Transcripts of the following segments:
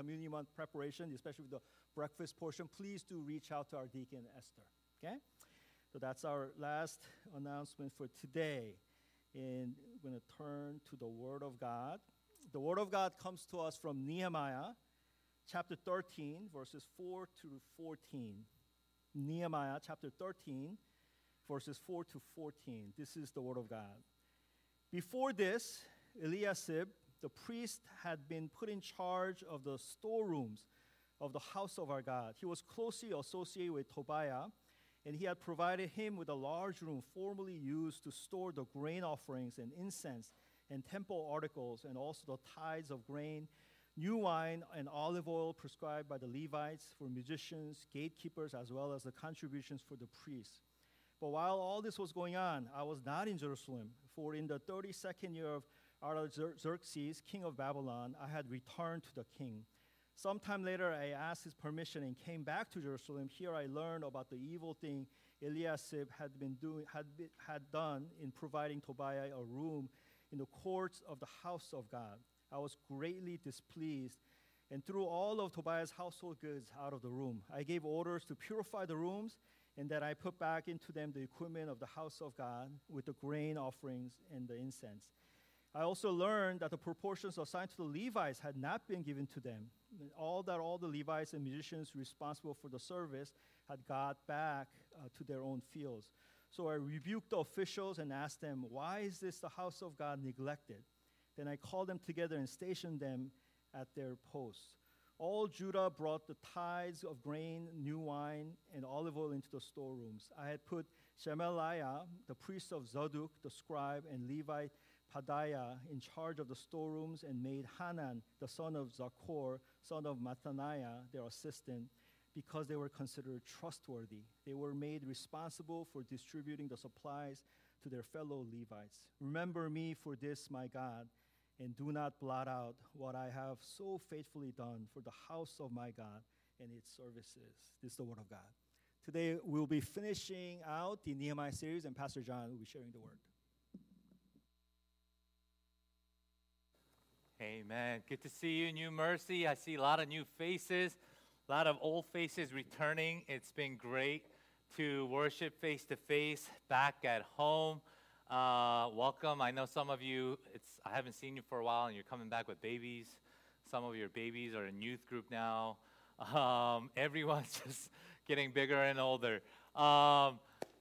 communion month preparation, especially with the breakfast portion, please do reach out to our deacon Esther. Okay? So that's our last announcement for today. And we're going to turn to the Word of God. The Word of God comes to us from Nehemiah chapter 13, verses 4 to 14. Nehemiah chapter 13, verses 4 to 14. This is the Word of God. Before this, Eliashib, the priest, had been put in charge of the storerooms of the house of our God. He was closely associated with Tobiah, and he had provided him with a large room formerly used to store the grain offerings and incense and temple articles, and also the tithes of grain new wine and olive oil prescribed by the Levites for musicians, gatekeepers, as well as the contributions for the priests. But while all this was going on, I was not in Jerusalem, for in the 32nd year of Artaxerxes, king of Babylon, I had returned to the king. Sometime later, I asked his permission and came back to Jerusalem. Here I learned about the evil thing Eliashib had, been doing, had, been, had done in providing Tobiah a room in the courts of the house of God. I was greatly displeased and threw all of Tobiah's household goods out of the room. I gave orders to purify the rooms and that I put back into them the equipment of the house of God with the grain offerings and the incense. I also learned that the proportions assigned to the Levites had not been given to them. All that all the Levites and musicians responsible for the service had got back uh, to their own fields. So I rebuked the officials and asked them, Why is this the house of God neglected? Then I called them together and stationed them at their posts. All Judah brought the tithes of grain, new wine, and olive oil into the storerooms. I had put Shemaliah, the priest of Zadok, the scribe, and Levite Pedaiah in charge of the storerooms, and made Hanan, the son of Zaccur, son of Mattaniah, their assistant, because they were considered trustworthy. They were made responsible for distributing the supplies to their fellow Levites. Remember me for this, my God and do not blot out what I have so faithfully done for the house of my God and its services. This is the word of God. Today we'll be finishing out the Nehemiah series, and Pastor John will be sharing the word. Amen. Good to see you, New Mercy. I see a lot of new faces, a lot of old faces returning. It's been great to worship face to face back at home. Uh, welcome. I know some of you, it's, I haven't seen you for a while and you're coming back with babies. Some of your babies are in youth group now. Um, everyone's just getting bigger and older. Um,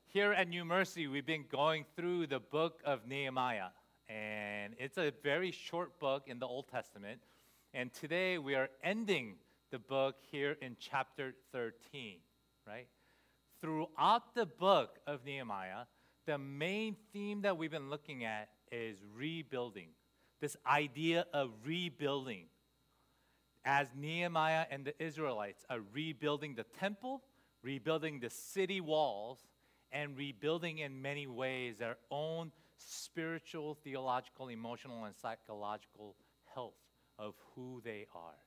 here at New Mercy, we've been going through the book of Nehemiah. And it's a very short book in the Old Testament. And today we are ending the book here in chapter 13, right? Throughout the book of Nehemiah, the main theme that we've been looking at is rebuilding. This idea of rebuilding. As Nehemiah and the Israelites are rebuilding the temple, rebuilding the city walls, and rebuilding in many ways their own spiritual, theological, emotional, and psychological health of who they are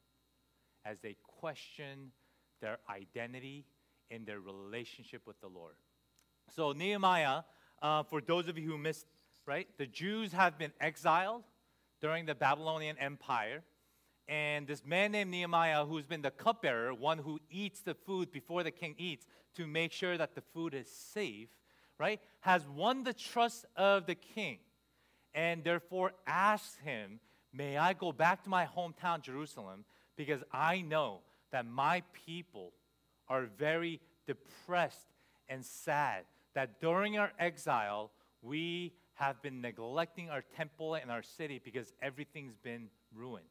as they question their identity in their relationship with the Lord. So, Nehemiah uh, for those of you who missed, right? The Jews have been exiled during the Babylonian Empire. And this man named Nehemiah, who's been the cupbearer, one who eats the food before the king eats to make sure that the food is safe, right, has won the trust of the king and therefore asks him, May I go back to my hometown, Jerusalem, because I know that my people are very depressed and sad that during our exile, we have been neglecting our temple and our city because everything's been ruined.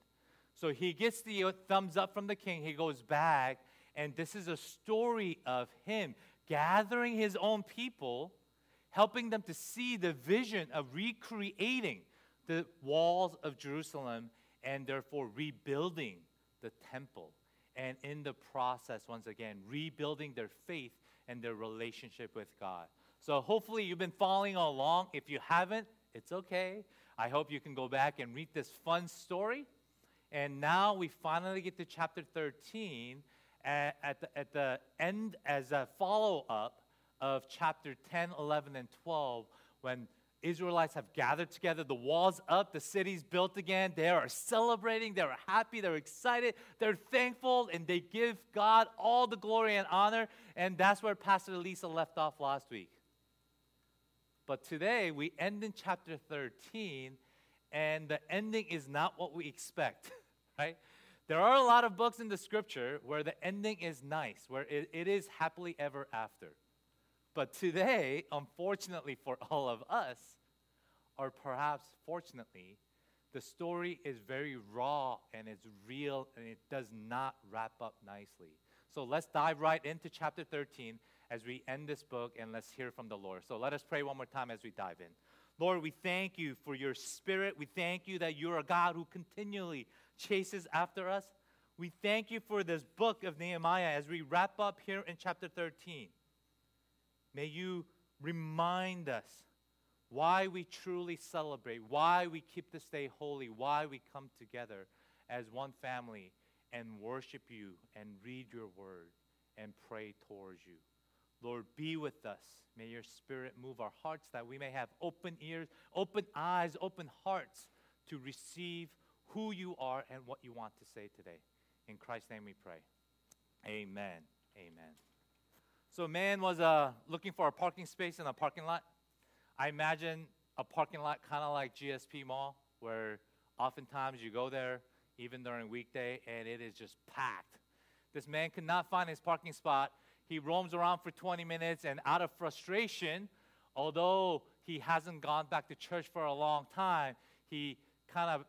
So he gets the thumbs up from the king. He goes back, and this is a story of him gathering his own people, helping them to see the vision of recreating the walls of Jerusalem and therefore rebuilding the temple. And in the process, once again, rebuilding their faith and their relationship with God. So hopefully you've been following along. If you haven't, it's okay. I hope you can go back and read this fun story. And now we finally get to chapter 13 at, at, the, at the end as a follow up of chapter 10, 11, and 12 when Israelites have gathered together, the walls up, the city's built again. They are celebrating, they're happy, they're excited, they're thankful, and they give God all the glory and honor. And that's where Pastor Lisa left off last week. But today we end in chapter 13, and the ending is not what we expect, right? There are a lot of books in the scripture where the ending is nice, where it, it is happily ever after. But today, unfortunately for all of us, or perhaps fortunately, the story is very raw and it's real and it does not wrap up nicely. So let's dive right into chapter 13 as we end this book and let's hear from the Lord. So let us pray one more time as we dive in. Lord, we thank you for your spirit. We thank you that you're a God who continually chases after us. We thank you for this book of Nehemiah as we wrap up here in chapter 13. May you remind us why we truly celebrate, why we keep this day holy, why we come together as one family and worship you and read your word and pray towards you. Lord, be with us. May your spirit move our hearts that we may have open ears, open eyes, open hearts to receive who you are and what you want to say today. In Christ's name we pray. Amen. Amen. So, man was uh, looking for a parking space in a parking lot. I imagine a parking lot kind of like GSP Mall, where oftentimes you go there, even during weekday, and it is just packed. This man could not find his parking spot. He roams around for 20 minutes, and out of frustration, although he hasn't gone back to church for a long time, he kind of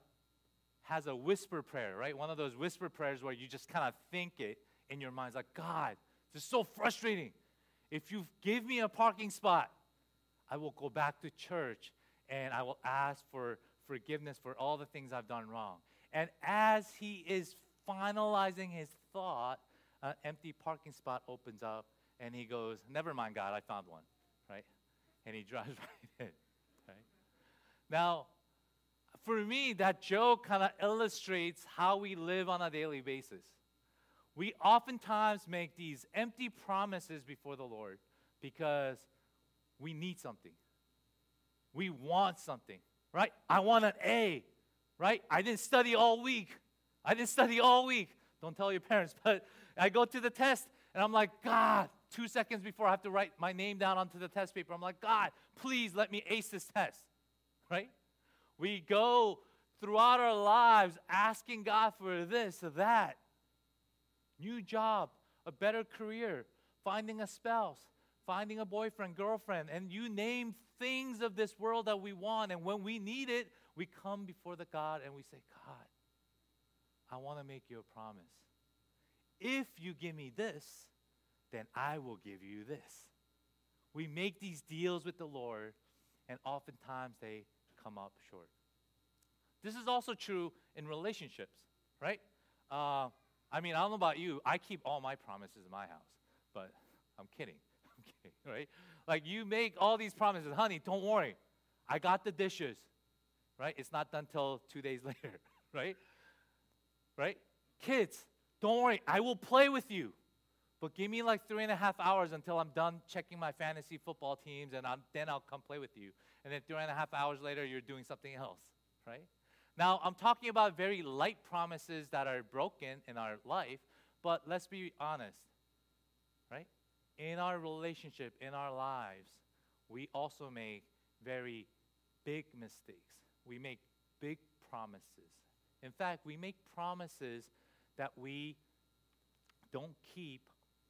has a whisper prayer, right? One of those whisper prayers where you just kind of think it in your mind. It's like, God, this is so frustrating. If you give me a parking spot, I will go back to church and I will ask for forgiveness for all the things I've done wrong. And as he is finalizing his thought, an empty parking spot opens up and he goes, Never mind, God, I found one, right? And he drives right in, right? Now, for me, that joke kind of illustrates how we live on a daily basis. We oftentimes make these empty promises before the Lord because we need something. We want something, right? I want an A, right? I didn't study all week. I didn't study all week. Don't tell your parents, but I go to the test and I'm like, God, two seconds before I have to write my name down onto the test paper, I'm like, God, please let me ace this test, right? We go throughout our lives asking God for this or that new job, a better career, finding a spouse, finding a boyfriend, girlfriend, and you name things of this world that we want. And when we need it, we come before the God and we say, God, I want to make you a promise. If you give me this, then I will give you this. We make these deals with the Lord, and oftentimes they come up short. This is also true in relationships, right? Uh, I mean, I don't know about you. I keep all my promises in my house, but I'm kidding. I'm kidding, right? Like you make all these promises, honey, don't worry. I got the dishes, right? It's not done till two days later, right? Right? Kids, don't worry. I will play with you. But give me like three and a half hours until I'm done checking my fantasy football teams, and I'm, then I'll come play with you. And then three and a half hours later, you're doing something else, right? Now, I'm talking about very light promises that are broken in our life, but let's be honest, right? In our relationship, in our lives, we also make very big mistakes. We make big promises. In fact, we make promises that we don't keep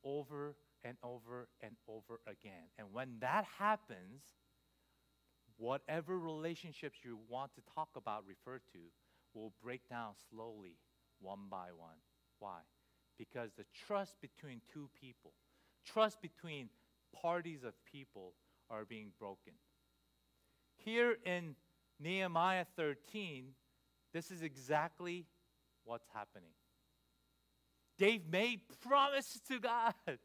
over and over and over again. And when that happens, whatever relationships you want to talk about, refer to, will break down slowly, one by one. Why? Because the trust between two people, trust between parties of people are being broken. Here in Nehemiah 13, this is exactly what's happening. They've made promises to God.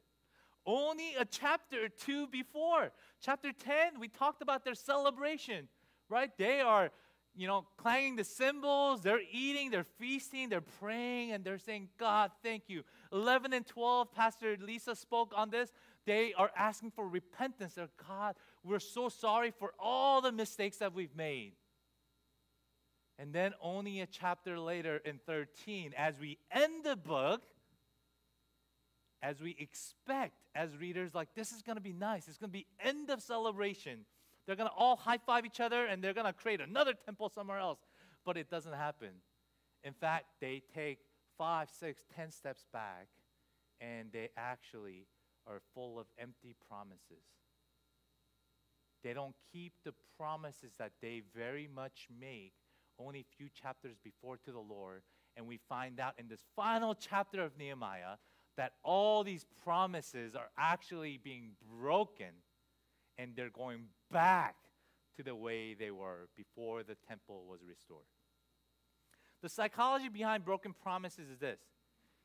Only a chapter or two before. Chapter 10, we talked about their celebration, right? They are you know, clanging the cymbals, they're eating, they're feasting, they're praying, and they're saying, God, thank you. 11 and 12, Pastor Lisa spoke on this. They are asking for repentance. They're, God, we're so sorry for all the mistakes that we've made. And then only a chapter later in 13, as we end the book, as we expect as readers, like this is going to be nice. It's going to be end of celebration. They're going to all high five each other and they're going to create another temple somewhere else. But it doesn't happen. In fact, they take five, six, ten steps back and they actually are full of empty promises. They don't keep the promises that they very much make only a few chapters before to the Lord. And we find out in this final chapter of Nehemiah that all these promises are actually being broken and they're going back to the way they were before the temple was restored. The psychology behind broken promises is this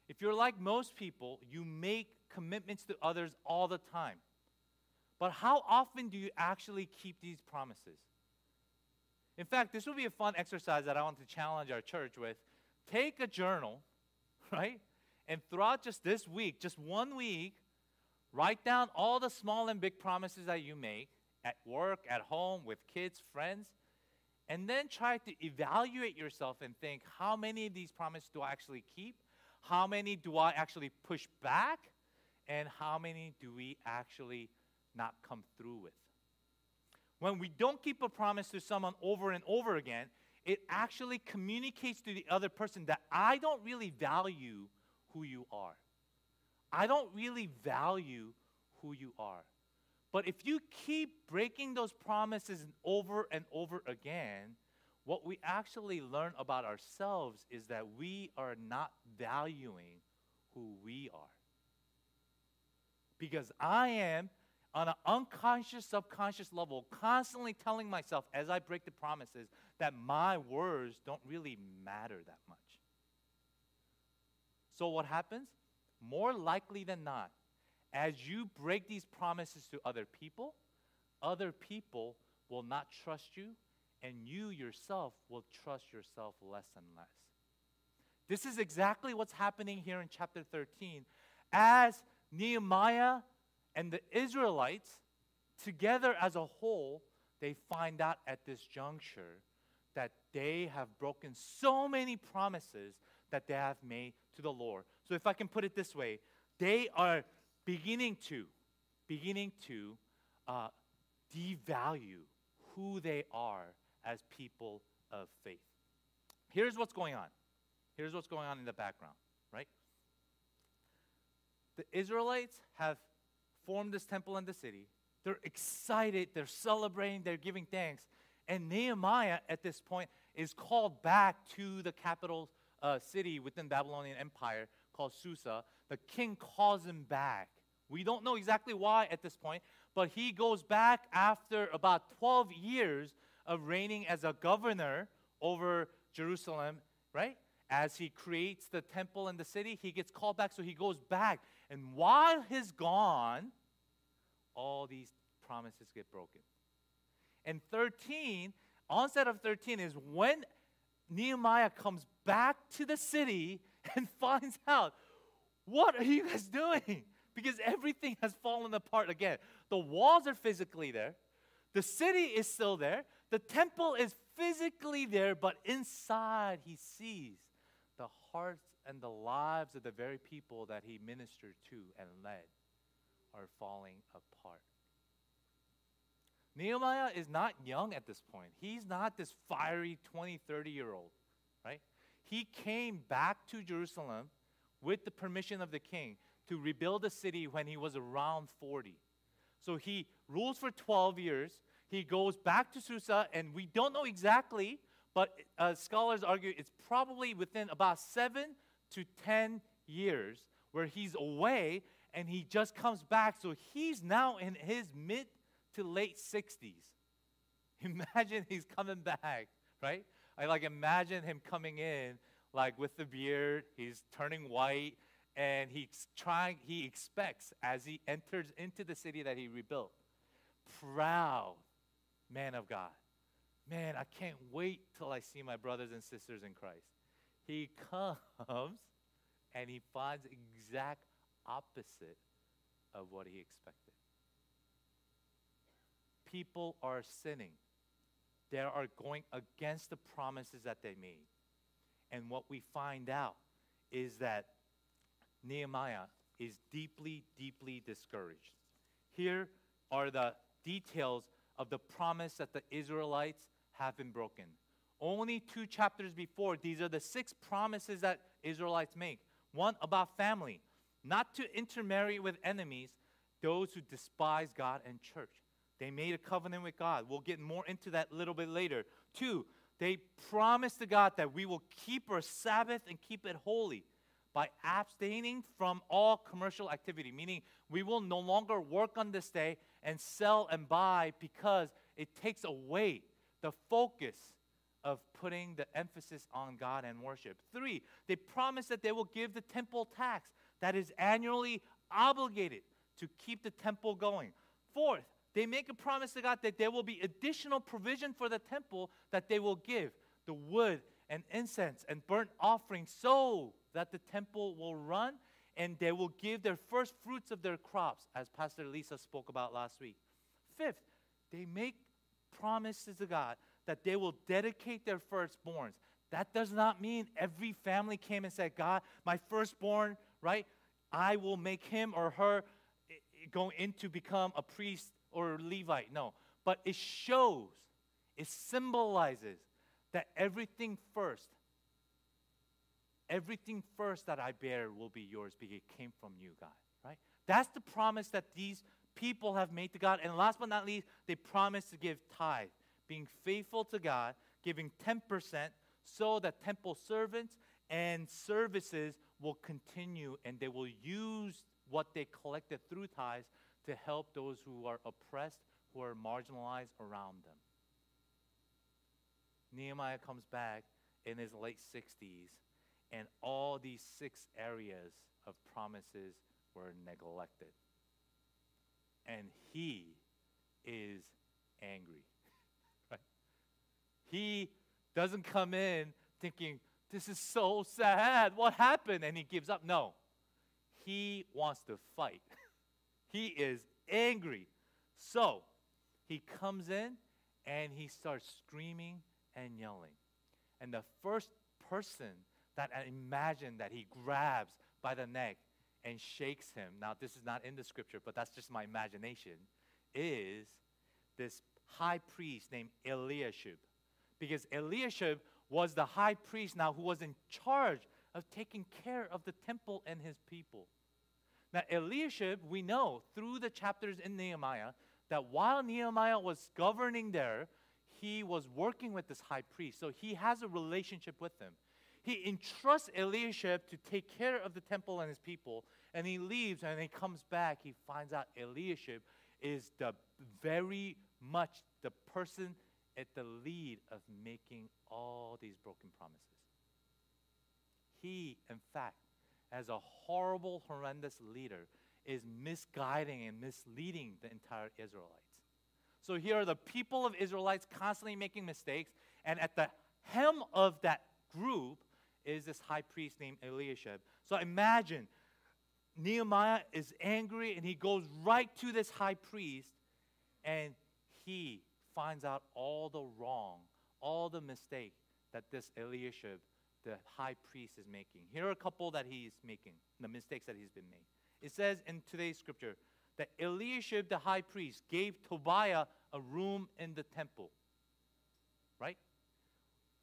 if you're like most people, you make commitments to others all the time. But how often do you actually keep these promises? In fact, this will be a fun exercise that I want to challenge our church with. Take a journal, right? And throughout just this week, just one week, write down all the small and big promises that you make at work, at home, with kids, friends, and then try to evaluate yourself and think how many of these promises do I actually keep? How many do I actually push back? And how many do we actually not come through with? When we don't keep a promise to someone over and over again, it actually communicates to the other person that I don't really value who you are. I don't really value who you are. But if you keep breaking those promises over and over again, what we actually learn about ourselves is that we are not valuing who we are. Because I am, on an unconscious, subconscious level, constantly telling myself as I break the promises that my words don't really matter that much. So, what happens? More likely than not, as you break these promises to other people, other people will not trust you, and you yourself will trust yourself less and less. This is exactly what's happening here in chapter 13. As Nehemiah and the Israelites, together as a whole, they find out at this juncture that they have broken so many promises that they have made to the Lord. So, if I can put it this way, they are beginning to, beginning to uh, devalue who they are as people of faith. Here's what's going on. Here's what's going on in the background, right? The Israelites have formed this temple in the city. They're excited, they're celebrating, they're giving thanks. And Nehemiah, at this point, is called back to the capital uh, city within Babylonian Empire called Susa. The king calls him back. We don't know exactly why at this point, but he goes back after about 12 years of reigning as a governor over Jerusalem, right? As he creates the temple and the city, he gets called back, so he goes back. And while he's gone, all these promises get broken. And 13, onset of 13 is when Nehemiah comes back to the city and finds out, what are you guys doing? Because everything has fallen apart again. The walls are physically there, the city is still there, the temple is physically there, but inside he sees the hearts and the lives of the very people that he ministered to and led are falling apart. Nehemiah is not young at this point. He's not this fiery 20, 30 year old, right? He came back to Jerusalem with the permission of the king to rebuild the city when he was around 40. So he rules for 12 years. He goes back to Susa, and we don't know exactly, but uh, scholars argue it's probably within about seven to 10 years where he's away and he just comes back. So he's now in his mid to late 60s. Imagine he's coming back, right? I like imagine him coming in like with the beard, he's turning white, and he's trying, he expects as he enters into the city that he rebuilt. Proud man of God. Man, I can't wait till I see my brothers and sisters in Christ. He comes and he finds exact opposite of what he expected. People are sinning. They are going against the promises that they made. And what we find out is that Nehemiah is deeply, deeply discouraged. Here are the details of the promise that the Israelites have been broken. Only two chapters before, these are the six promises that Israelites make. One about family, not to intermarry with enemies, those who despise God and church. They made a covenant with God. We'll get more into that a little bit later. Two, they promised to God that we will keep our Sabbath and keep it holy by abstaining from all commercial activity, meaning we will no longer work on this day and sell and buy because it takes away the focus of putting the emphasis on God and worship. Three, they promise that they will give the temple tax that is annually obligated to keep the temple going. Fourth, they make a promise to God that there will be additional provision for the temple that they will give the wood and incense and burnt offerings so that the temple will run and they will give their first fruits of their crops, as Pastor Lisa spoke about last week. Fifth, they make promises to God that they will dedicate their firstborns. That does not mean every family came and said, God, my firstborn, right? I will make him or her eh, eh, go in to become a priest or Levite. No. But it shows, it symbolizes that everything first, everything first that I bear will be yours because it came from you, God, right? That's the promise that these people have made to God. And last but not least, they promise to give tithe, being faithful to God, giving 10% so that temple servants and services will continue and they will use what they collected through tithes to help those who are oppressed, who are marginalized around them. Nehemiah comes back in his late 60s, and all these six areas of promises were neglected. And he is angry. Right? He doesn't come in thinking, This is so sad. What happened? And he gives up. No. He wants to fight. he is angry. So he comes in and he starts screaming and yelling. And the first person that I imagine that he grabs by the neck and shakes him, now this is not in the scripture, but that's just my imagination, is this high priest named Eliashib. Because Eliashib was the high priest now who was in charge of taking care of the temple and his people. Now, Eliashib, we know through the chapters in Nehemiah that while Nehemiah was governing there, he was working with this high priest. So he has a relationship with him. He entrusts Eliashib to take care of the temple and his people, and he leaves and he comes back. He finds out Eliashib is the very much the person at the lead of making all these broken promises. He, in fact, as a horrible, horrendous leader, is misguiding and misleading the entire Israelites. So here are the people of Israelites constantly making mistakes, and at the hem of that group is this high priest named Eliashib. So imagine Nehemiah is angry and he goes right to this high priest and he finds out all the wrong, all the mistake that this Eliashib, the high priest, is making. Here are a couple that he's making, the mistakes that he's been made. It says in today's scripture that Eliashib, the high priest, gave Tobiah a room in the temple. Right?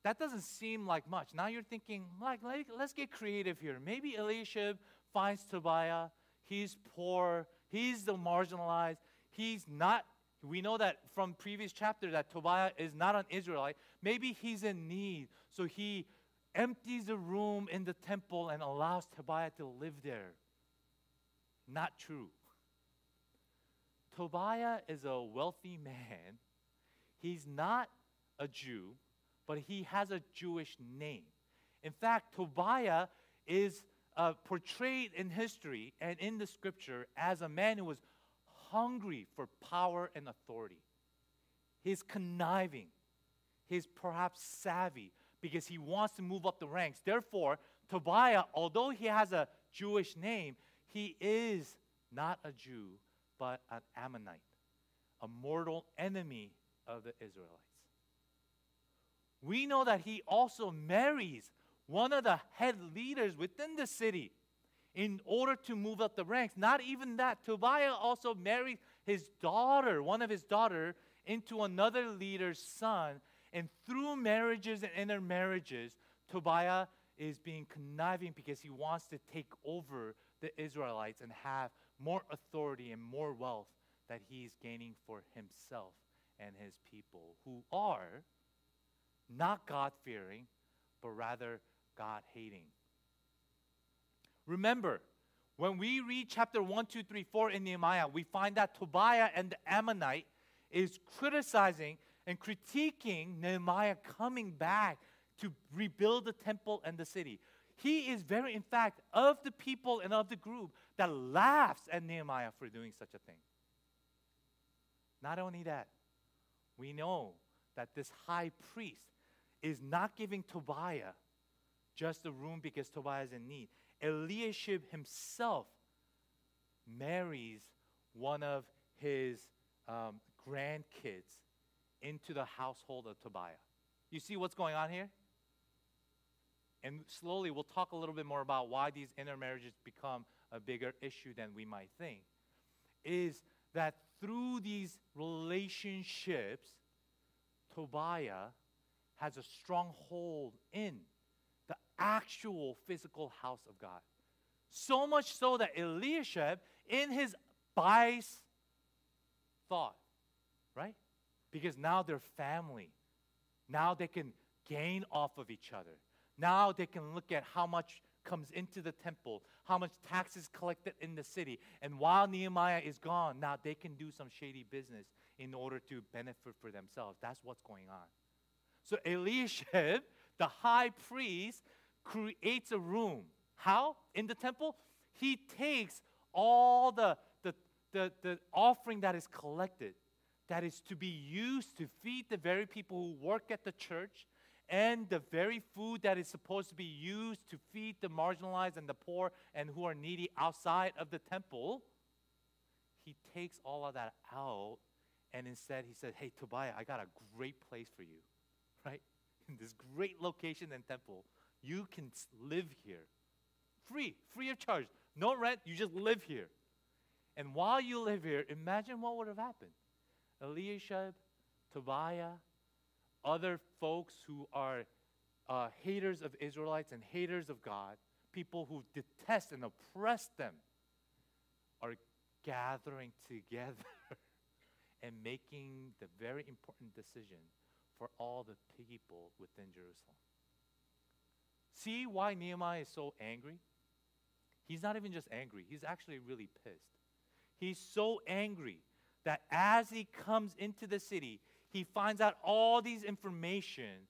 That doesn't seem like much. Now you're thinking, like, let's get creative here. Maybe Eliashib finds Tobiah. He's poor. He's the marginalized. He's not we know that from previous chapter that Tobiah is not an Israelite. Maybe he's in need. So he empties a room in the temple and allows Tobiah to live there. Not true. Tobiah is a wealthy man. He's not a Jew, but he has a Jewish name. In fact, Tobiah is uh, portrayed in history and in the scripture as a man who was hungry for power and authority. He's conniving. he's perhaps savvy because he wants to move up the ranks. Therefore, Tobiah, although he has a Jewish name, he is not a Jew, but an Ammonite, a mortal enemy of the Israelites. We know that he also marries one of the head leaders within the city in order to move up the ranks. Not even that, Tobiah also married his daughter, one of his daughter, into another leader's son. And through marriages and intermarriages, Tobiah is being conniving because he wants to take over the Israelites and have more authority and more wealth that he's gaining for himself and his people, who are not God fearing, but rather God hating. Remember, when we read chapter 1, 2, 3, 4 in Nehemiah, we find that Tobiah and the Ammonite is criticizing and critiquing Nehemiah coming back to rebuild the temple and the city. He is very, in fact, of the people and of the group that laughs at Nehemiah for doing such a thing. Not only that, we know that this high priest is not giving Tobiah just a room because Tobiah is in need. Eliashib himself marries one of his um, grandkids into the household of Tobiah. You see what's going on here? And slowly we'll talk a little bit more about why these intermarriages become a bigger issue than we might think. Is that through these relationships, Tobiah has a strong hold in the actual physical house of God. So much so that Eliashib, in his bias, thought, right? Because now they're family. Now they can gain off of each other. Now they can look at how much comes into the temple, how much taxes collected in the city. And while Nehemiah is gone, now they can do some shady business in order to benefit for themselves. That's what's going on. So Eliashib, the high priest, creates a room. How? In the temple? He takes all the, the, the, the offering that is collected, that is to be used to feed the very people who work at the church, and the very food that is supposed to be used to feed the marginalized and the poor and who are needy outside of the temple, he takes all of that out and instead he said, Hey, Tobiah, I got a great place for you, right? In this great location and temple. You can live here free, free of charge. No rent, you just live here. And while you live here, imagine what would have happened. Eliashib, Tobiah, other folks who are uh, haters of Israelites and haters of God, people who detest and oppress them, are gathering together and making the very important decision for all the people within Jerusalem. See why Nehemiah is so angry? He's not even just angry, he's actually really pissed. He's so angry that as he comes into the city, he finds out all these information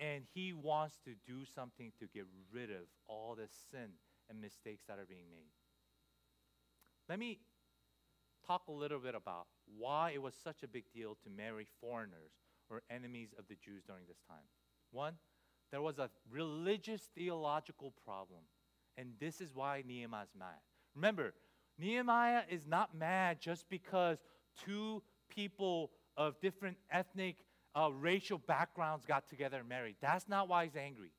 and he wants to do something to get rid of all the sin and mistakes that are being made. Let me talk a little bit about why it was such a big deal to marry foreigners or enemies of the Jews during this time. One, there was a religious theological problem, and this is why Nehemiah is mad. Remember, Nehemiah is not mad just because two people of different ethnic, uh, racial backgrounds got together and married. That's not why he's angry.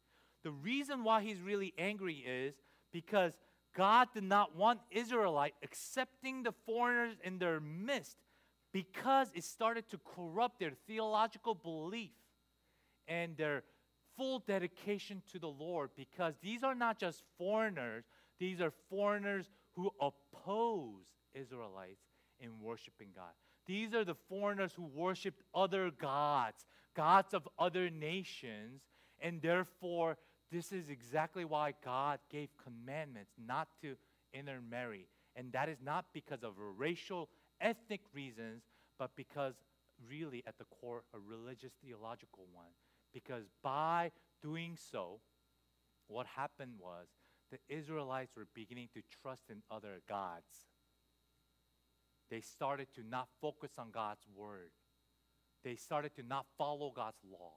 The reason why he's really angry is because God did not want Israelite accepting the foreigners in their midst because it started to corrupt their theological belief and their full dedication to the Lord because these are not just foreigners, these are foreigners who oppose Israelites in worshiping God. These are the foreigners who worshiped other gods, gods of other nations, and therefore, this is exactly why God gave commandments not to intermarry. And that is not because of racial, ethnic reasons, but because really at the core, a religious, theological one. Because by doing so, what happened was the Israelites were beginning to trust in other gods they started to not focus on God's word. They started to not follow God's laws.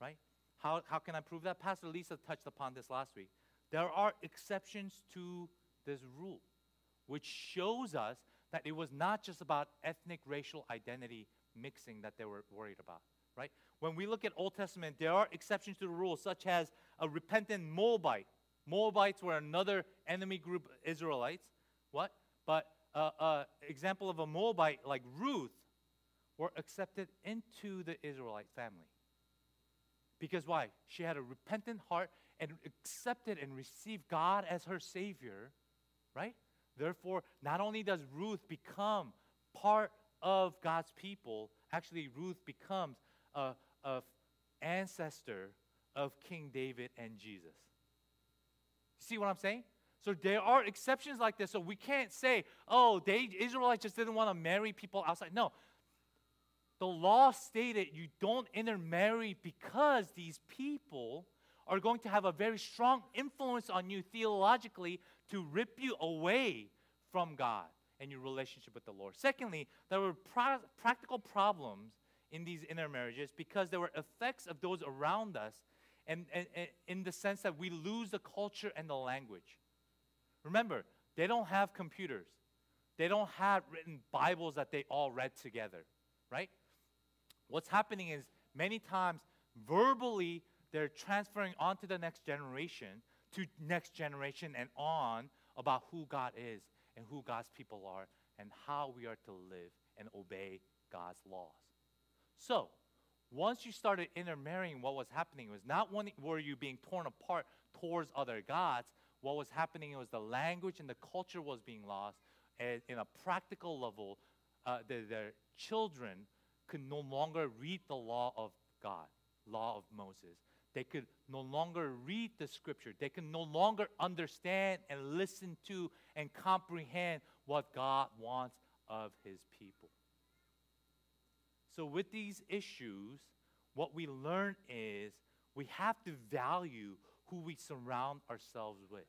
right? How, how can I prove that? Pastor Lisa touched upon this last week. There are exceptions to this rule, which shows us that it was not just about ethnic racial identity mixing that they were worried about, right? When we look at Old Testament, there are exceptions to the rule, such as a repentant Moabite. Moabites were another enemy group Israelites. What? But uh, example of a Moabite like Ruth were accepted into the Israelite family. Because why? She had a repentant heart and accepted and received God as her Savior, right? Therefore, not only does Ruth become part of God's people, actually, Ruth becomes a, a ancestor of King David and Jesus. See what I'm saying? So there are exceptions like this. So we can't say, oh, they Israelites just didn't want to marry people outside. No. The law stated you don't intermarry because these people are going to have a very strong influence on you theologically to rip you away from God and your relationship with the Lord. Secondly, there were pra- practical problems in these intermarriages because there were effects of those around us and, and, and in the sense that we lose the culture and the language. Remember, they don't have computers. They don't have written Bibles that they all read together, right? What's happening is many times verbally they're transferring on to the next generation, to next generation and on about who God is and who God's people are and how we are to live and obey God's laws. So, once you started intermarrying, what was happening was not one were you being torn apart towards other gods. What was happening was the language and the culture was being lost. And in a practical level, uh, the, their children could no longer read the law of God, law of Moses. They could no longer read the scripture. They can no longer understand and listen to and comprehend what God wants of his people. So, with these issues, what we learn is we have to value who we surround ourselves with.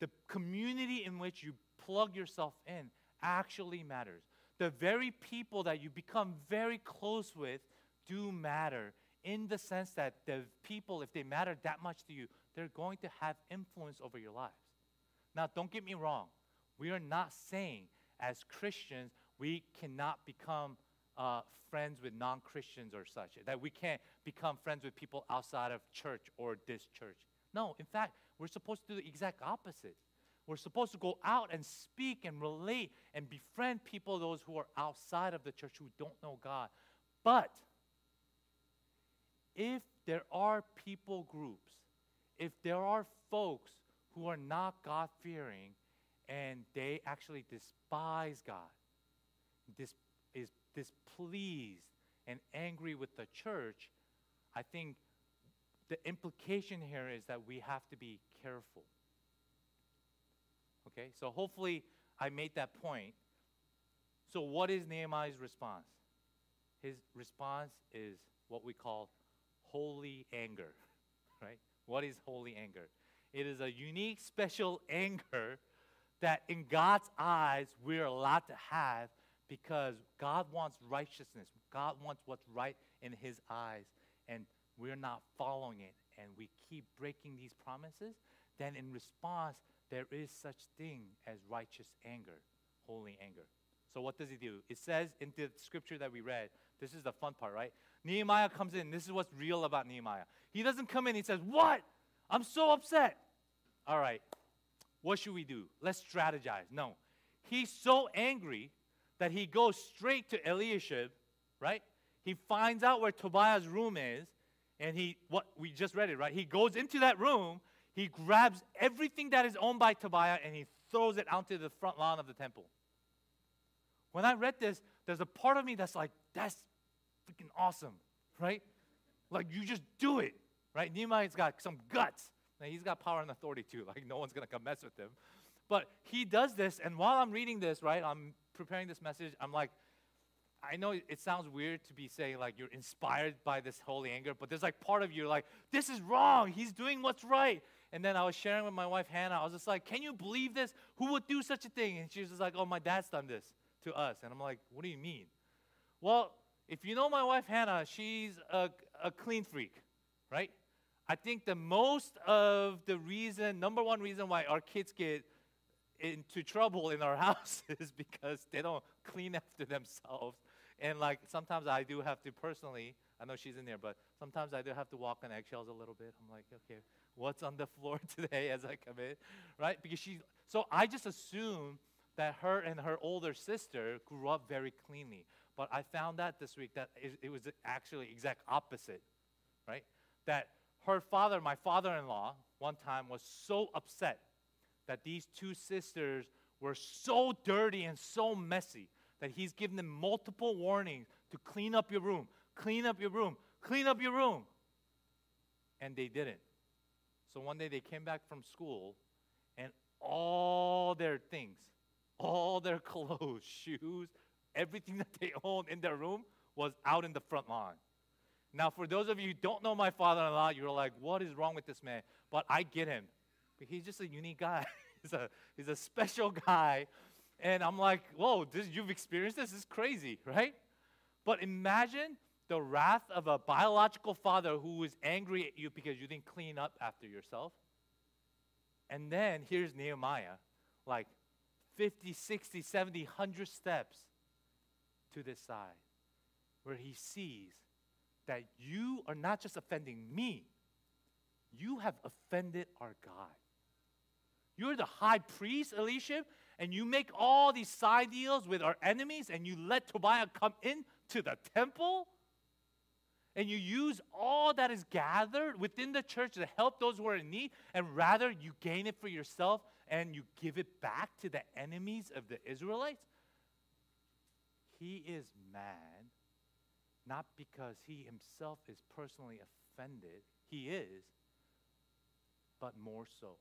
The community in which you plug yourself in actually matters. The very people that you become very close with do matter in the sense that the people, if they matter that much to you, they're going to have influence over your lives. Now, don't get me wrong. We are not saying as Christians we cannot become uh, friends with non Christians or such, that we can't become friends with people outside of church or this church. No, in fact, we're supposed to do the exact opposite. We're supposed to go out and speak and relate and befriend people, those who are outside of the church who don't know God. But if there are people groups, if there are folks who are not God fearing and they actually despise God, this is displeased and angry with the church, I think the implication here is that we have to be careful. Okay, so hopefully I made that point. So, what is Nehemiah's response? His response is what we call holy anger, right? What is holy anger? It is a unique, special anger that in God's eyes we're allowed to have because God wants righteousness. God wants what's right in His eyes, and we're not following it, and we keep breaking these promises. Then, in response, there is such thing as righteous anger, holy anger. So, what does he do? It says in the scripture that we read, this is the fun part, right? Nehemiah comes in. This is what's real about Nehemiah. He doesn't come in, he says, What? I'm so upset. All right, what should we do? Let's strategize. No. He's so angry that he goes straight to Eliashib, right? He finds out where Tobiah's room is, and he, what we just read it, right? He goes into that room, he grabs everything that is owned by Tobiah, and he throws it out to the front lawn of the temple. When I read this, there's a part of me that's like, that's freaking awesome, right? Like, you just do it, right? Nehemiah's got some guts. Now, he's got power and authority too. Like, no one's going to come mess with him. But he does this, and while I'm reading this, right, I'm preparing this message, I'm like, I know it sounds weird to be saying like you're inspired by this holy anger, but there's like part of you like, this is wrong. He's doing what's right. And then I was sharing with my wife Hannah. I was just like, can you believe this? Who would do such a thing? And she was just like, oh, my dad's done this to us. And I'm like, what do you mean? Well, if you know my wife Hannah, she's a, a clean freak, right? I think the most of the reason, number one reason why our kids get into trouble in our houses because they don't clean after themselves. And like sometimes I do have to personally, I know she's in there, but sometimes I do have to walk on eggshells a little bit. I'm like, okay, what's on the floor today as I come in, right? Because she, so I just assume that her and her older sister grew up very cleanly. But I found out this week that it, it was actually exact opposite, right? That her father, my father-in-law, one time was so upset that these two sisters were so dirty and so messy that he's given them multiple warnings to clean up your room, clean up your room, clean up your room. And they didn't. So one day they came back from school and all their things, all their clothes, shoes, everything that they owned in their room was out in the front lawn. Now, for those of you who don't know my father in law, you're like, what is wrong with this man? But I get him. He's just a unique guy. he's, a, he's a special guy. And I'm like, whoa, this, you've experienced this? This is crazy, right? But imagine the wrath of a biological father who is angry at you because you didn't clean up after yourself. And then here's Nehemiah, like 50, 60, 70, 100 steps to this side, where he sees that you are not just offending me, you have offended our God. You're the high priest, Elisha, and you make all these side deals with our enemies, and you let Tobiah come into the temple, and you use all that is gathered within the church to help those who are in need, and rather you gain it for yourself and you give it back to the enemies of the Israelites. He is mad, not because he himself is personally offended, he is, but more so.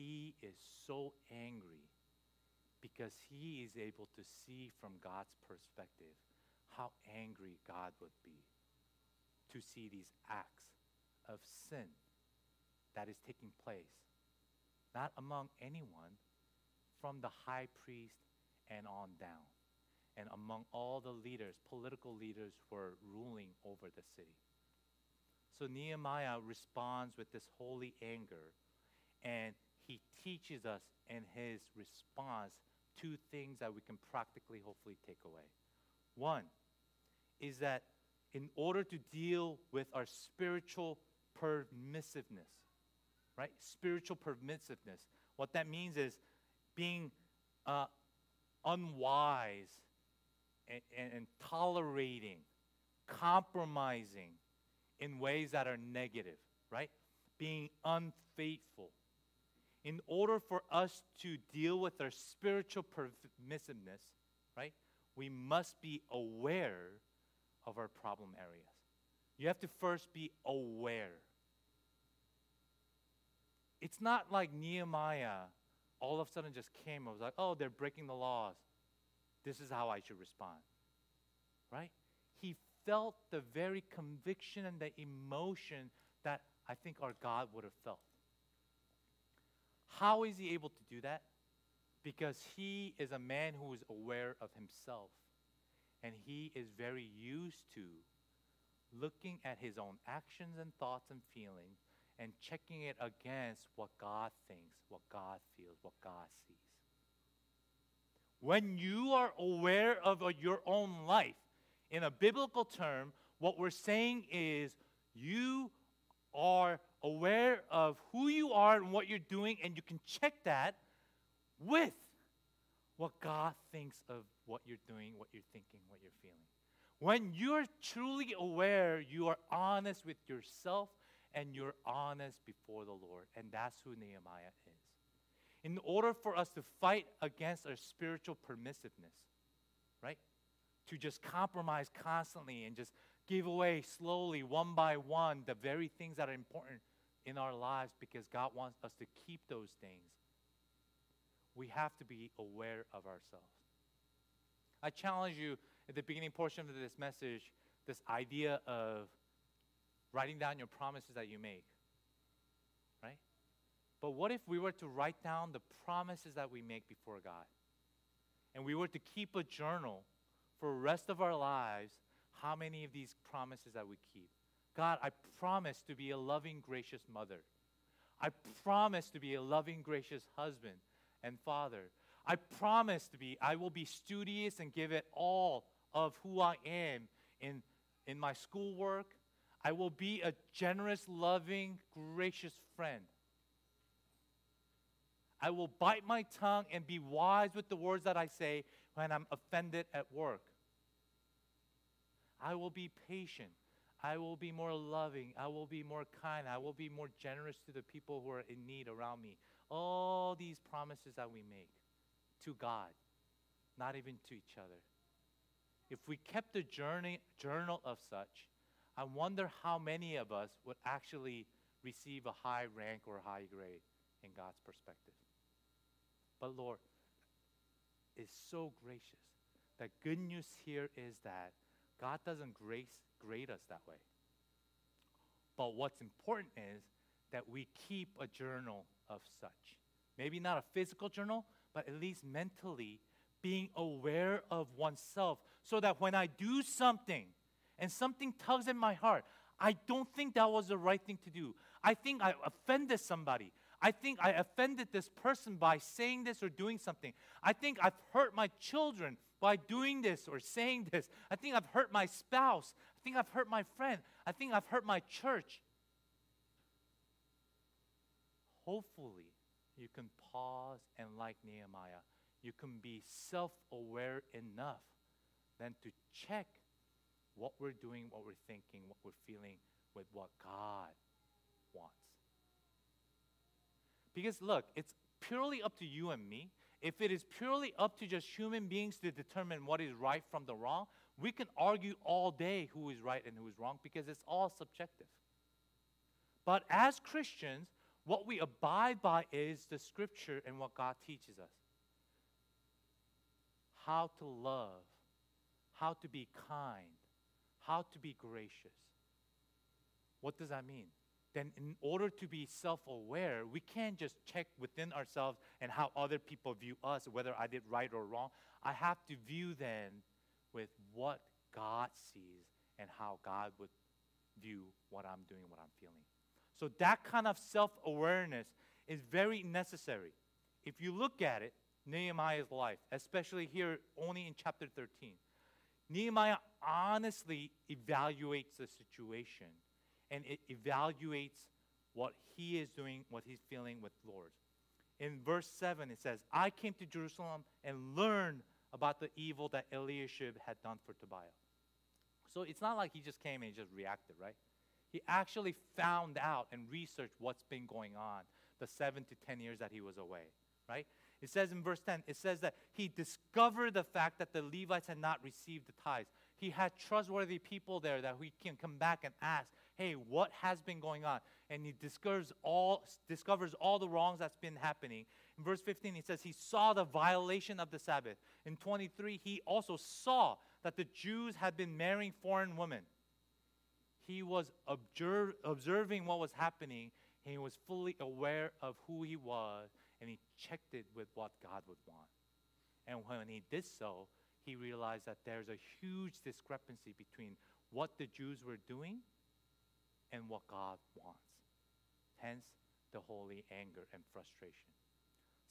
He is so angry because he is able to see from God's perspective how angry God would be to see these acts of sin that is taking place, not among anyone, from the high priest and on down, and among all the leaders, political leaders who are ruling over the city. So Nehemiah responds with this holy anger, and he teaches us in his response two things that we can practically, hopefully, take away. One is that in order to deal with our spiritual permissiveness, right? Spiritual permissiveness. What that means is being uh, unwise and, and, and tolerating, compromising in ways that are negative, right? Being unfaithful. In order for us to deal with our spiritual permissiveness, right, we must be aware of our problem areas. You have to first be aware. It's not like Nehemiah all of a sudden just came and was like, oh, they're breaking the laws. This is how I should respond. Right? He felt the very conviction and the emotion that I think our God would have felt. How is he able to do that? Because he is a man who is aware of himself. And he is very used to looking at his own actions and thoughts and feelings and checking it against what God thinks, what God feels, what God sees. When you are aware of your own life, in a biblical term, what we're saying is you are aware of who you are and what you're doing, and you can check that with what God thinks of what you're doing, what you're thinking, what you're feeling. When you're truly aware, you are honest with yourself and you're honest before the Lord. And that's who Nehemiah is. In order for us to fight against our spiritual permissiveness, right? To just compromise constantly and just give away slowly, one by one, the very things that are important in our lives because God wants us to keep those things we have to be aware of ourselves. I challenge you at the beginning portion of this message this idea of writing down your promises that you make. Right? But what if we were to write down the promises that we make before God? And we were to keep a journal for the rest of our lives how many of these promises that we keep. God, I promise to be a loving, gracious mother. I promise to be a loving, gracious husband and father. I promise to be, I will be studious and give it all of who I am in, in my schoolwork. I will be a generous, loving, gracious friend. I will bite my tongue and be wise with the words that I say when I'm offended at work. I will be patient. I will be more loving. I will be more kind. I will be more generous to the people who are in need around me. All these promises that we make to God, not even to each other. If we kept a journey, journal of such, I wonder how many of us would actually receive a high rank or high grade in God's perspective. But Lord, is so gracious. The good news here is that God doesn't grace, grade us that way. But what's important is that we keep a journal of such. Maybe not a physical journal, but at least mentally being aware of oneself so that when I do something and something tugs at my heart, I don't think that was the right thing to do. I think I offended somebody. I think I offended this person by saying this or doing something. I think I've hurt my children by doing this or saying this. I think I've hurt my spouse. I think I've hurt my friend. I think I've hurt my church. Hopefully, you can pause and, like Nehemiah, you can be self aware enough then to check what we're doing, what we're thinking, what we're feeling with what God wants. Because look, it's purely up to you and me. If it is purely up to just human beings to determine what is right from the wrong, we can argue all day who is right and who is wrong because it's all subjective. But as Christians, what we abide by is the scripture and what God teaches us how to love, how to be kind, how to be gracious. What does that mean? Then in order to be self aware, we can't just check within ourselves and how other people view us, whether I did right or wrong. I have to view then with what God sees and how God would view what I'm doing, what I'm feeling. So that kind of self awareness is very necessary. If you look at it, Nehemiah's life, especially here only in chapter 13, Nehemiah honestly evaluates the situation and it evaluates what he is doing, what he's feeling with the Lord. In verse 7, it says, I came to Jerusalem and learned about the evil that Eliashib had done for Tobiah. So it's not like he just came and he just reacted, right? He actually found out and researched what's been going on the seven to 10 years that he was away, right? It says in verse 10, it says that he discovered the fact that the Levites had not received the tithes. He had trustworthy people there that he can come back and ask, hey, what has been going on? And he discovers all, discovers all the wrongs that's been happening. In verse 15, he says he saw the violation of the Sabbath. In 23, he also saw that the Jews had been marrying foreign women. He was observe, observing what was happening, he was fully aware of who he was, and he checked it with what God would want. And when he did so, he realized that there's a huge discrepancy between what the Jews were doing and what God wants. Hence, the holy anger and frustration.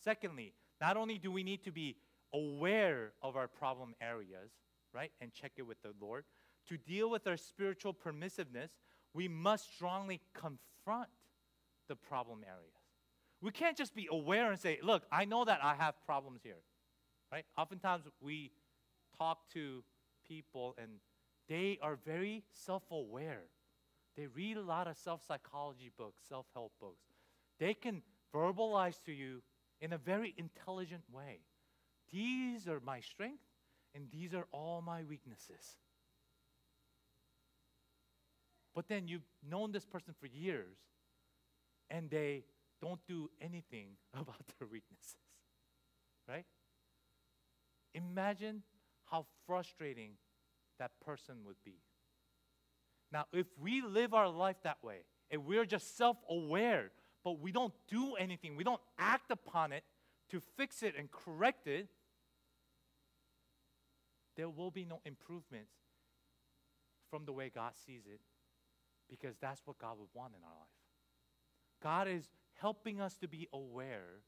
Secondly, not only do we need to be aware of our problem areas, right, and check it with the Lord, to deal with our spiritual permissiveness, we must strongly confront the problem areas. We can't just be aware and say, look, I know that I have problems here, right? Oftentimes we talk to people and they are very self aware they read a lot of self psychology books, self help books. They can verbalize to you in a very intelligent way. These are my strengths, and these are all my weaknesses. But then you've known this person for years, and they don't do anything about their weaknesses. Right? Imagine how frustrating that person would be. Now, if we live our life that way, and we're just self aware, but we don't do anything, we don't act upon it to fix it and correct it, there will be no improvements from the way God sees it because that's what God would want in our life. God is helping us to be aware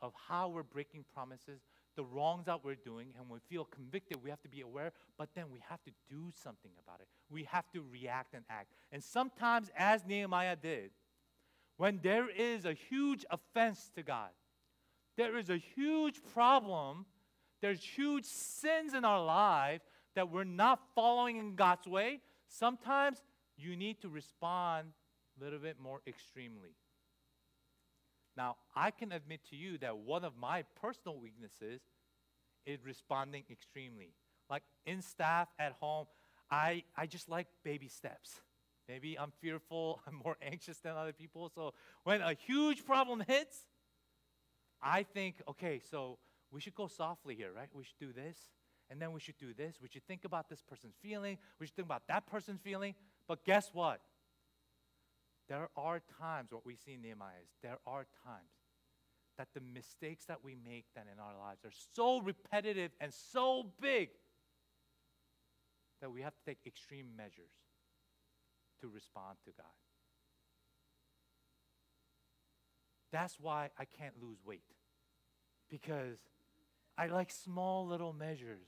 of how we're breaking promises, the wrongs that we're doing, and we feel convicted, we have to be aware, but then we have to do something about it. We have to react and act. And sometimes, as Nehemiah did, when there is a huge offense to God, there is a huge problem, there's huge sins in our life that we're not following in God's way, sometimes you need to respond a little bit more extremely. Now, I can admit to you that one of my personal weaknesses is responding extremely. Like in staff, at home, I, I just like baby steps. Maybe I'm fearful, I'm more anxious than other people. So when a huge problem hits, I think, okay, so we should go softly here, right? We should do this, and then we should do this. We should think about this person's feeling. We should think about that person's feeling. But guess what? There are times, what we see in Nehemiah is there are times that the mistakes that we make then in our lives are so repetitive and so big that we have to take extreme measures to respond to God. That's why I can't lose weight. Because I like small little measures.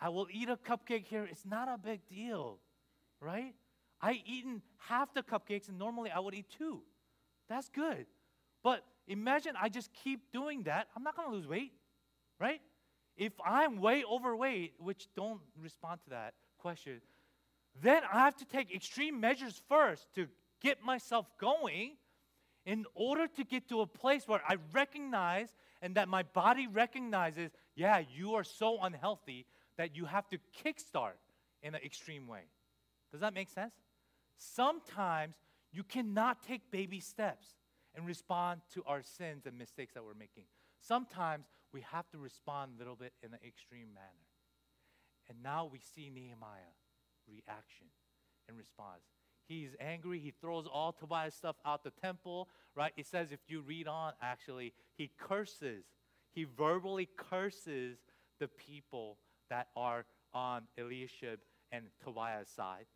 I will eat a cupcake here, it's not a big deal, right? I eaten half the cupcakes and normally I would eat two. That's good. But imagine I just keep doing that, I'm not going to lose weight, right? If I'm way overweight, which don't respond to that question, then I have to take extreme measures first to get myself going in order to get to a place where I recognize and that my body recognizes, yeah, you are so unhealthy that you have to kickstart in an extreme way. Does that make sense? Sometimes you cannot take baby steps and respond to our sins and mistakes that we're making. Sometimes we have to respond a little bit in an extreme manner. And now we see Nehemiah reaction and response. He's angry. He throws all Tobiah's stuff out the temple, right? It says, if you read on, actually, he curses. He verbally curses the people that are on Eliashib and Tobiah's side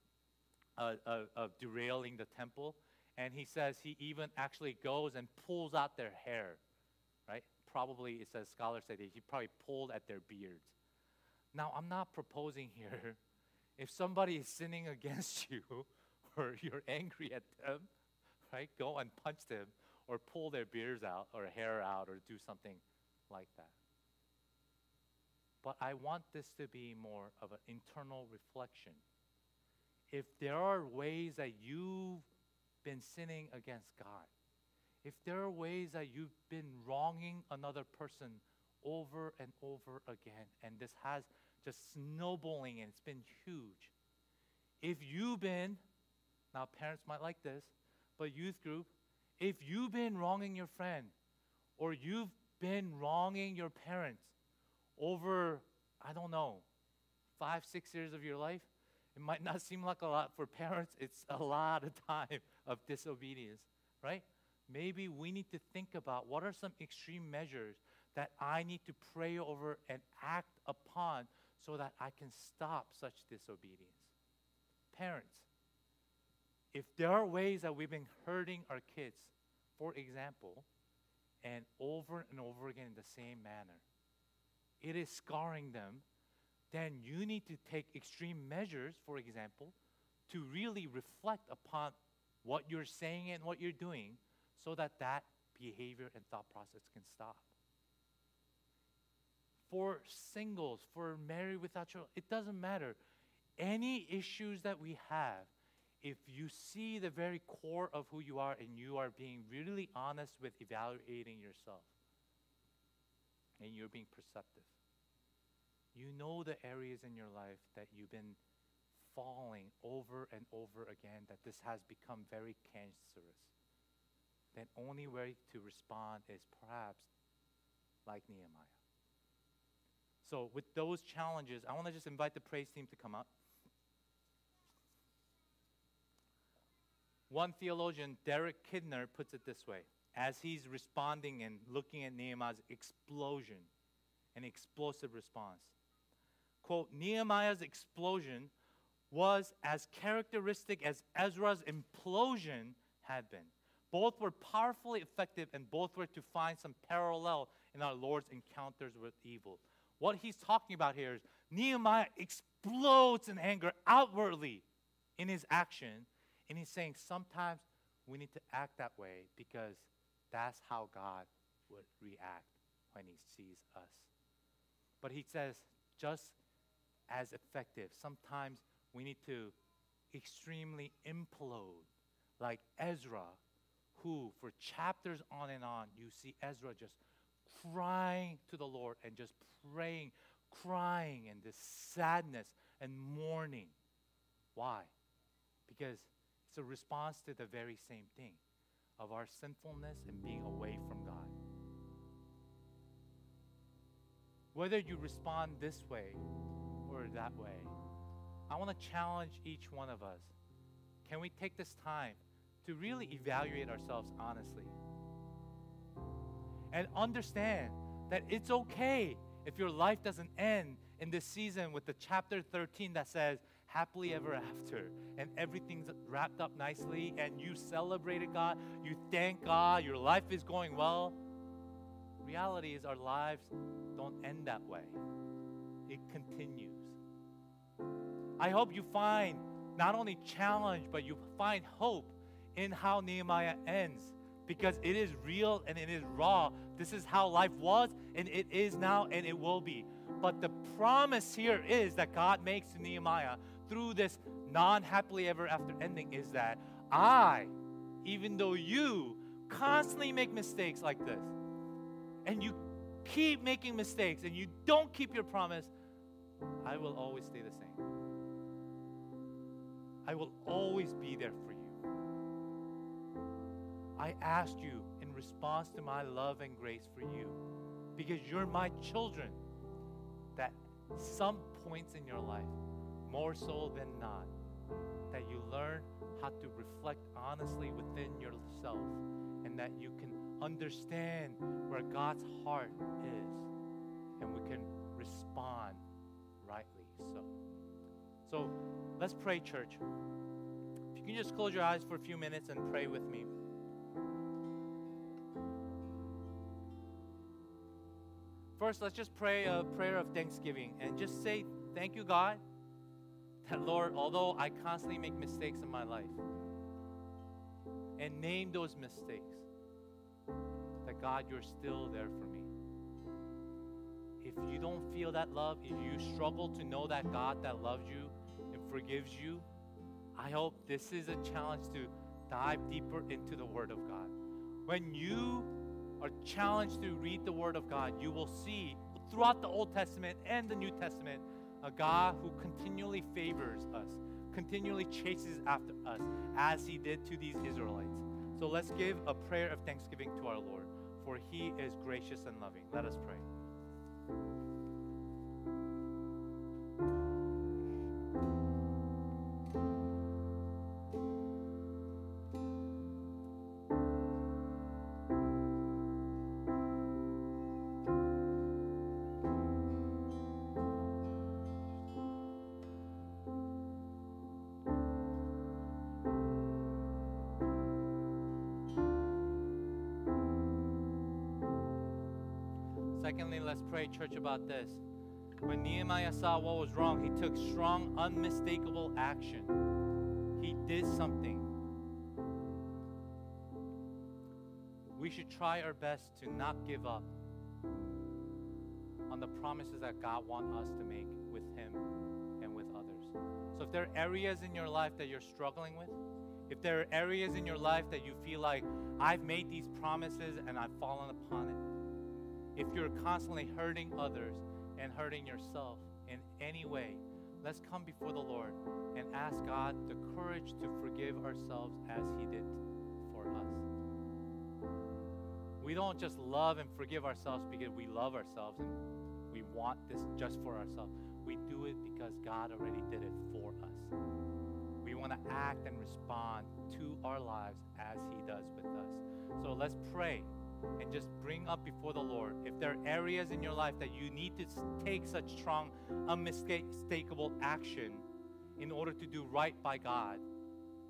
uh, of, of derailing the temple. And he says he even actually goes and pulls out their hair, right? Probably, it says, scholars say that he probably pulled at their beards. Now, I'm not proposing here if somebody is sinning against you or you're angry at them, right, go and punch them or pull their beards out or hair out or do something like that. But I want this to be more of an internal reflection. If there are ways that you've been sinning against God, if there are ways that you've been wronging another person over and over again, and this has just snowballing and it's been huge. If you've been, now parents might like this, but youth group, if you've been wronging your friend or you've been wronging your parents over, I don't know, five, six years of your life, it might not seem like a lot for parents. It's a lot of time of disobedience, right? Maybe we need to think about what are some extreme measures that I need to pray over and act upon so that I can stop such disobedience. Parents, if there are ways that we've been hurting our kids, for example, and over and over again in the same manner, it is scarring them, then you need to take extreme measures, for example, to really reflect upon what you're saying and what you're doing so that that behavior and thought process can stop for singles, for married without children, it doesn't matter. Any issues that we have, if you see the very core of who you are and you are being really honest with evaluating yourself and you're being perceptive, you know the areas in your life that you've been falling over and over again, that this has become very cancerous. Then only way to respond is perhaps like Nehemiah. So, with those challenges, I want to just invite the praise team to come up. One theologian, Derek Kidner, puts it this way as he's responding and looking at Nehemiah's explosion, an explosive response. Quote, Nehemiah's explosion was as characteristic as Ezra's implosion had been. Both were powerfully effective, and both were to find some parallel in our Lord's encounters with evil. What he's talking about here is Nehemiah explodes in anger outwardly in his action, and he's saying sometimes we need to act that way because that's how God would react when he sees us. But he says, just as effective, sometimes we need to extremely implode, like Ezra, who, for chapters on and on, you see Ezra just crying to the Lord and just praying, crying, and this sadness and mourning. Why? Because it's a response to the very same thing of our sinfulness and being away from God. Whether you respond this way that way, I want to challenge each one of us. Can we take this time to really evaluate ourselves honestly? And understand that it's okay if your life doesn't end in this season with the chapter 13 that says, happily ever after, and everything's wrapped up nicely, and you celebrated God, you thank God, your life is going well. Reality is, our lives don't end that way, it continues. I hope you find not only challenge, but you find hope in how Nehemiah ends because it is real and it is raw. This is how life was and it is now and it will be. But the promise here is that God makes to Nehemiah through this non happily ever after ending is that I, even though you constantly make mistakes like this, and you keep making mistakes and you don't keep your promise, I will always stay the same. I will always be there for you. I asked you in response to my love and grace for you because you're my children that some points in your life, more so than not, that you learn how to reflect honestly within yourself and that you can understand where God's heart is and we can respond rightly so. So let's pray, church. If you can just close your eyes for a few minutes and pray with me. First, let's just pray a prayer of thanksgiving and just say, Thank you, God, that Lord, although I constantly make mistakes in my life, and name those mistakes, that God, you're still there for me. If you don't feel that love, if you struggle to know that God that loves you forgives you, I hope this is a challenge to dive deeper into the Word of God. When you are challenged to read the Word of God, you will see throughout the Old Testament and the New Testament a God who continually favors us, continually chases after us, as He did to these Israelites. So let's give a prayer of thanksgiving to our Lord, for He is gracious and loving. Let us pray. Let's pray, church, about this. When Nehemiah saw what was wrong, he took strong, unmistakable action. He did something. We should try our best to not give up on the promises that God wants us to make with Him and with others. So, if there are areas in your life that you're struggling with, if there are areas in your life that you feel like I've made these promises and I've fallen upon it, if you're constantly hurting others and hurting yourself in any way, let's come before the Lord and ask God the courage to forgive ourselves as He did for us. We don't just love and forgive ourselves because we love ourselves and we want this just for ourselves. We do it because God already did it for us. We want to act and respond to our lives as He does with us. So let's pray and just bring up before the Lord. If there are areas in your life that you need to take such strong, unmistakable action in order to do right by God,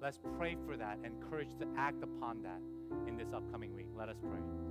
let's pray for that and courage to act upon that in this upcoming week. Let us pray.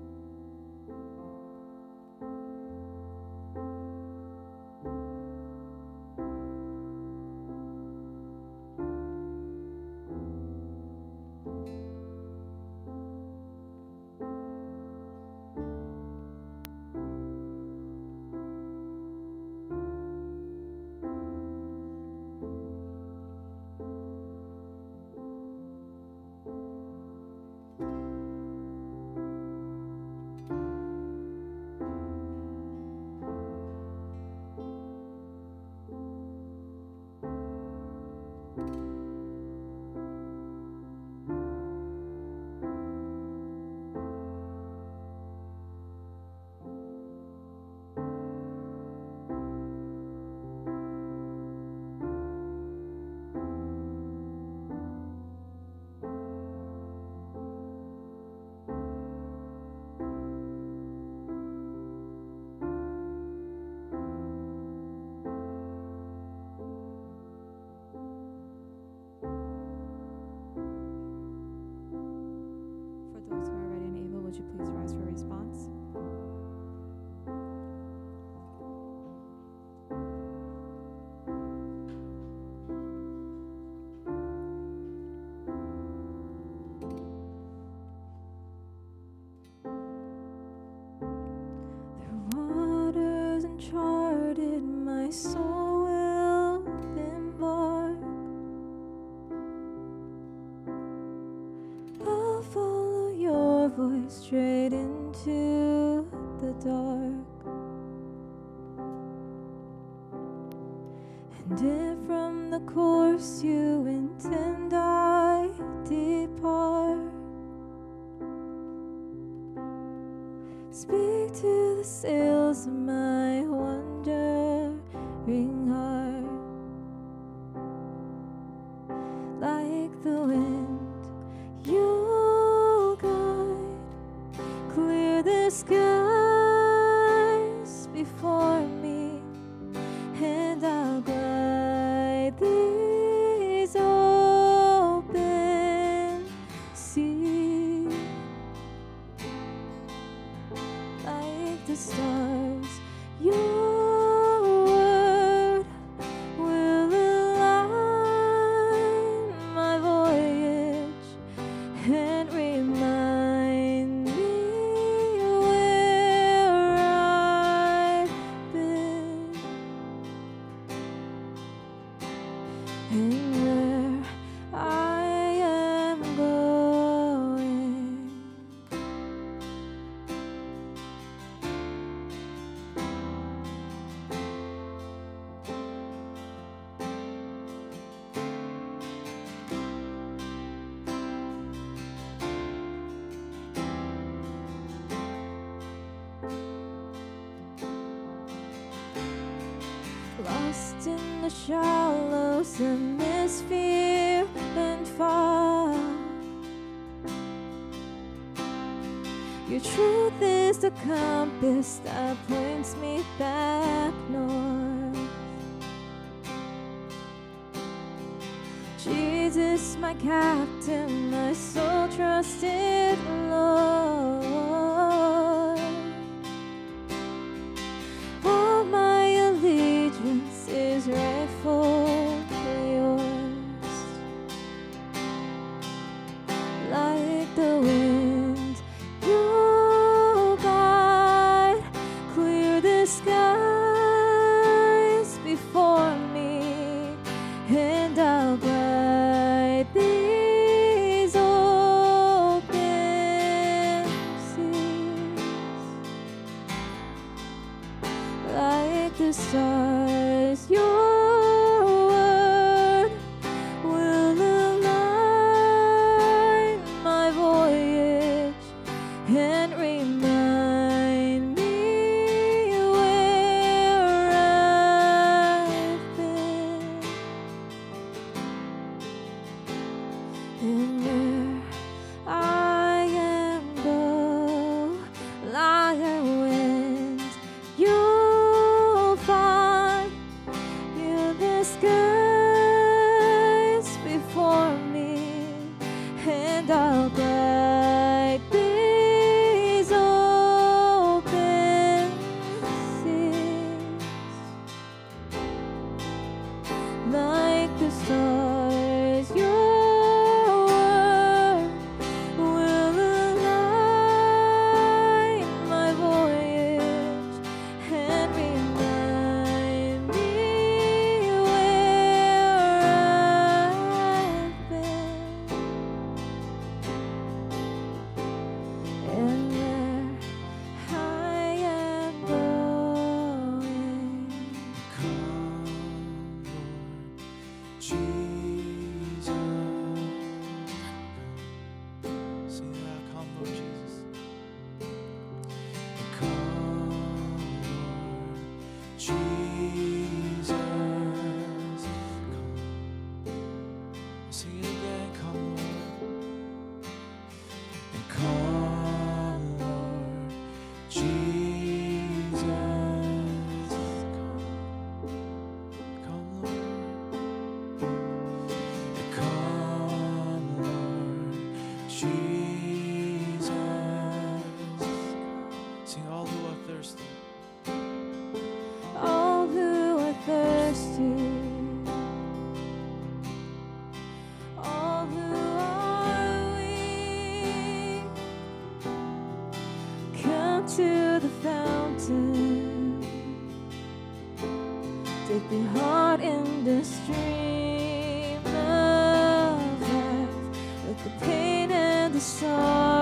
Straight into the dark. And if from the course you and where I am going. Lost in the shallows of misfear and fog. Your truth is the compass that points me back north. Jesus, my captain, my soul trusted Lord. Dip your heart in the stream of life, let the pain and the sorrow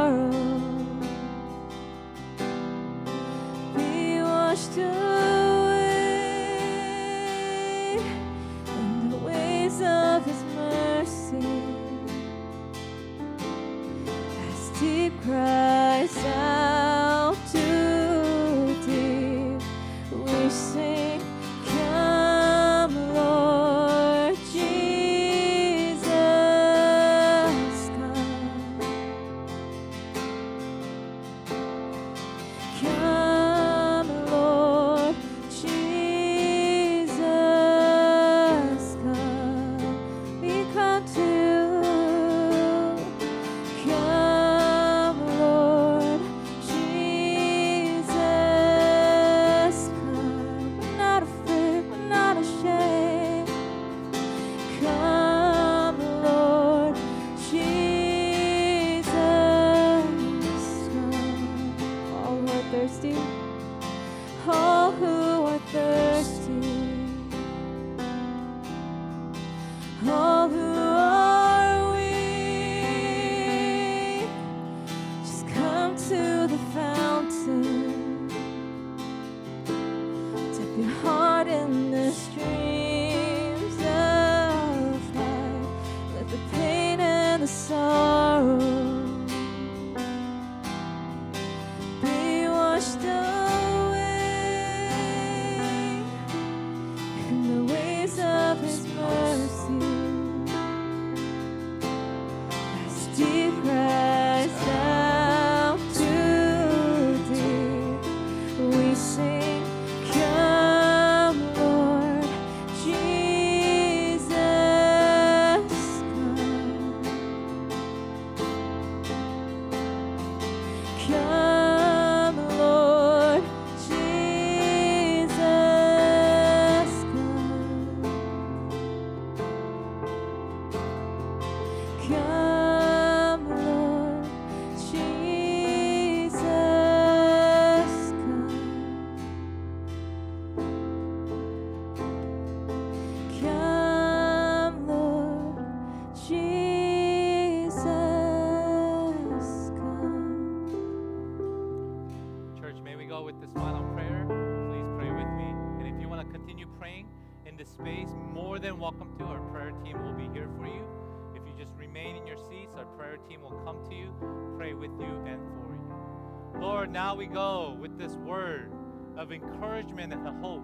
go with this word of encouragement and hope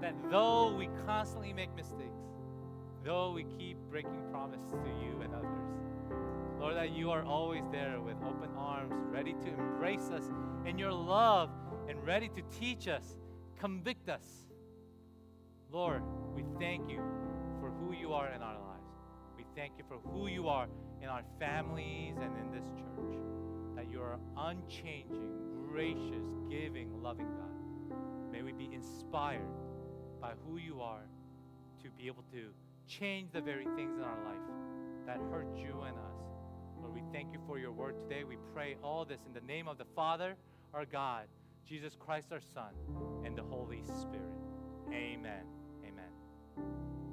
that though we constantly make mistakes, though we keep breaking promises to you and others, Lord, that you are always there with open arms, ready to embrace us in your love and ready to teach us, convict us. Lord, we thank you for who you are in our lives. We thank you for who you are in our families and in this church. That you are unchanging, gracious, giving, loving God. May we be inspired by who you are to be able to change the very things in our life that hurt you and us. Lord, we thank you for your word today. We pray all this in the name of the Father, our God, Jesus Christ, our Son, and the Holy Spirit. Amen. Amen.